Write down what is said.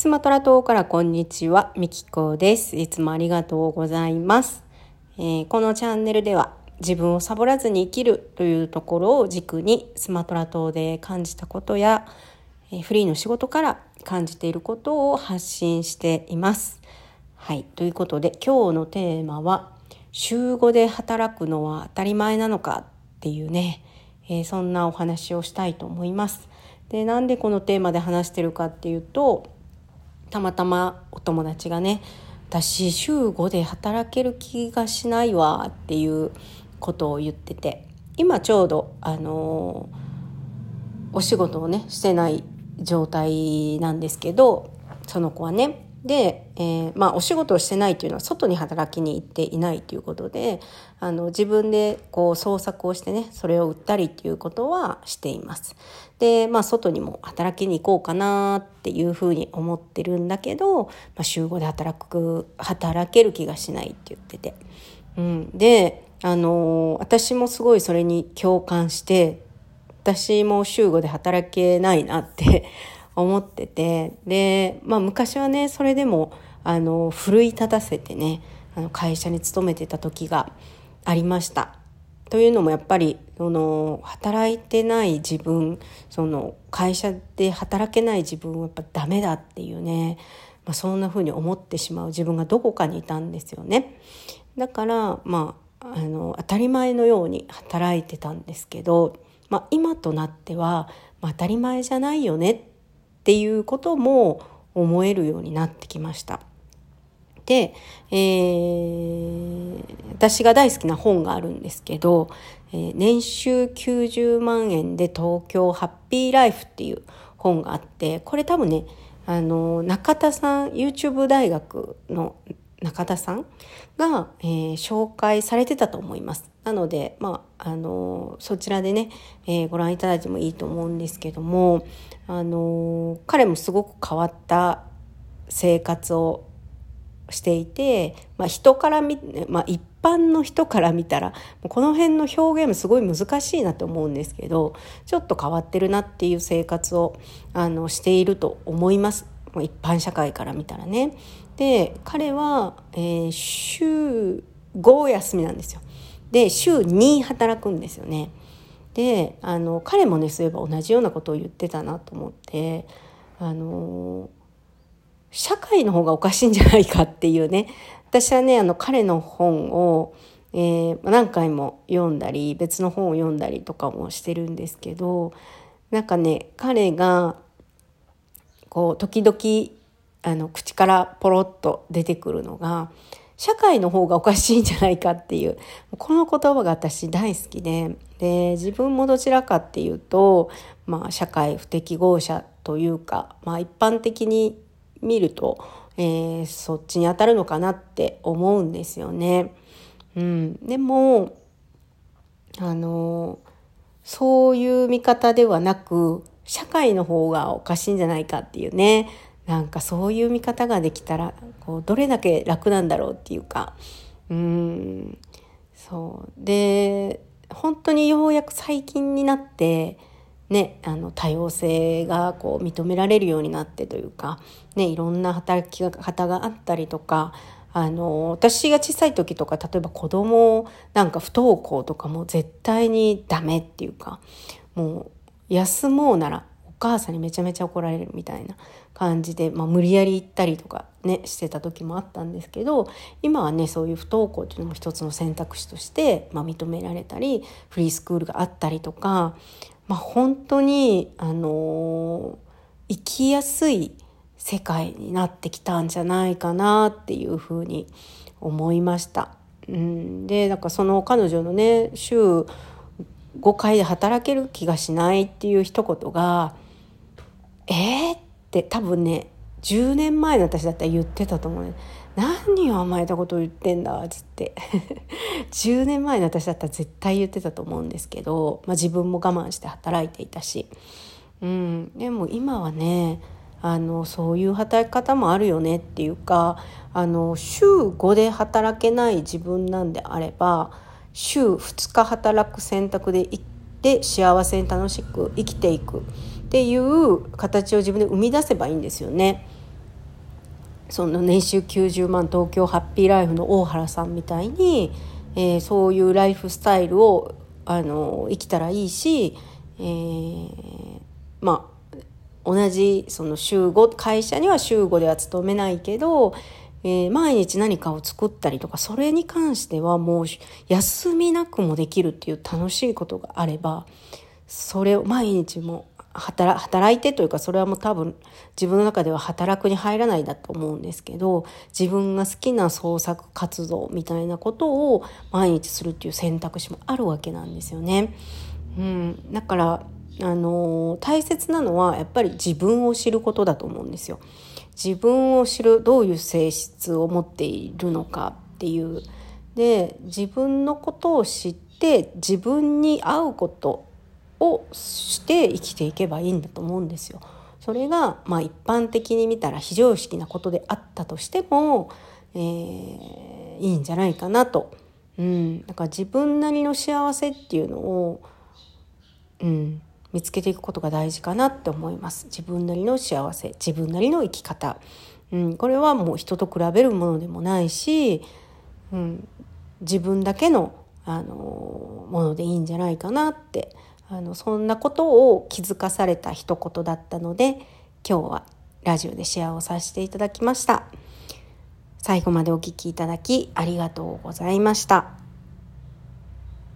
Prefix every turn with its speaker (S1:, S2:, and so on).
S1: スマトラ島からこんにちは、みきこです。いつもありがとうございます、えー、このチャンネルでは自分をサボらずに生きるというところを軸にスマトラ島で感じたことや、えー、フリーの仕事から感じていることを発信しています。はい。ということで今日のテーマは週5で働くのは当たり前なのかっていうね、えー、そんなお話をしたいと思います。でなんでこのテーマで話してるかっていうとたまたまお友達がね私週5で働ける気がしないわっていうことを言ってて今ちょうどあのお仕事をねしてない状態なんですけどその子はねで、えー、まあ、お仕事をしてないというのは外に働きに行っていないということであの自分でこう創作をしてねそれを売ったりっていうことはしています。で、まあ、外にも働きに行こうかなっていうふうに思ってるんだけど、まあ、週5で働く働ける気がしないって言ってて。うん、であの私もすごいそれに共感して私も週5で働けないなって思っててで、まあ、昔はねそれでもあの奮い立たせてねあの会社に勤めてた時がありました。というのもやっぱりその働いてない自分その会社で働けない自分はやっぱダメだっていうね、まあ、そんな風に思ってしまう自分がどこかにいたんですよね。だからまああの当たり前のように働いてたんですけど、まあ、今となっては、まあ、当たり前じゃないよねっっていうことも思えるようになってきました。で、えー、私が大好きな本があるんですけど、えー、年収90万円で東京ハッピーライフっていう本があってこれ多分ねあの中田さん YouTube 大学の中田さんが、えー、紹介されてたと思います。なので、まあ、あのそちらでね、えー、ご覧いただいてもいいと思うんですけども、あの彼もすごく変わった生活をしていて、まあ、人から見、まあ、一般の人から見たらこの辺の表現もすごい難しいなと思うんですけどちょっと変わってるなっていう生活をあのしていると思います一般社会から見たらね。で彼は、えー、週5休みなんですよ。で週2働くんですよね。であの彼もねそういえば同じようなことを言ってたなと思ってあの社会の方がおかしいんじゃないかっていうね私はねあの彼の本を、えー、何回も読んだり別の本を読んだりとかもしてるんですけどなんかね彼がこう時々あの口からポロッと出てくるのが社会の方がおかしいんじゃないかっていうこの言葉が私大好きでで自分もどちらかっていうと、まあ、社会不適合者というか、まあ、一般的に見ると、えー、そっちに当たるのかなって思うんですよね。うん、でもあのそういう見方ではなく社会の方がおかしいんじゃないかっていうねなんかそういう見方ができたらこうどれだけ楽なんだろうっていうか。うん。そう。で本当にようやく最近になってね、あの多様性がこう認められるようになってというか、ね、いろんな働き方があったりとかあの私が小さい時とか例えば子供なんか不登校とかも絶対にダメっていうかもう休もうなら母さんにめちゃめちゃ怒られるみたいな感じで、まあ、無理やり行ったりとかねしてた時もあったんですけど今はねそういう不登校っていうのも一つの選択肢として、まあ、認められたりフリースクールがあったりとかまあ、本当に、あのー、生きやすい世界になってきたんじゃないかなっていうふうに思いました。うん、でなんかその彼女のね週5回で働ける気がしないっていう一言が「えー?」って多分ね10年前の私だったら言ってたと思うね。何を甘えたことを言ってんだっつって 10年前の私だったら絶対言ってたと思うんですけど、まあ、自分も我慢して働いていたし、うん、でも今はねあのそういう働き方もあるよねっていうかあの週5で働けない自分なんであれば週2日働く選択で行って幸せに楽しく生きていくっていう形を自分で生み出せばいいんですよね。その年収90万東京ハッピーライフの大原さんみたいに、えー、そういうライフスタイルをあの生きたらいいし、えー、まあ同じその週5会社には週5では勤めないけど、えー、毎日何かを作ったりとかそれに関してはもう休みなくもできるっていう楽しいことがあればそれを毎日も働働いてというかそれはもう多分自分の中では働くに入らないだと思うんですけど自分が好きな創作活動みたいなことを毎日するっていう選択肢もあるわけなんですよね。うん、だからあの大切なのはやっぱり自分を知ることだと思うんですよ。自分を知るどういう性質を持っているのかっていうで自分のことを知って自分に合うことをして生きていけばいいんだと思うんですよ。それが、まあ、一般的に見たら非常識なことであったとしても、えー、いいんじゃないかなと。うん、だから自分なりの幸せっていうのを、うん、見つけていくことが大事かなって思います。自分なりの幸せ自分なりの生き方、うん、これはもう人と比べるものでもないし、うん、自分だけの、あのものでいいんじゃないかなって。あのそんなことを気づかされた一言だったので今日はラジオでシェアをさせていただきました。最後までお聴きいただきありがとうございました。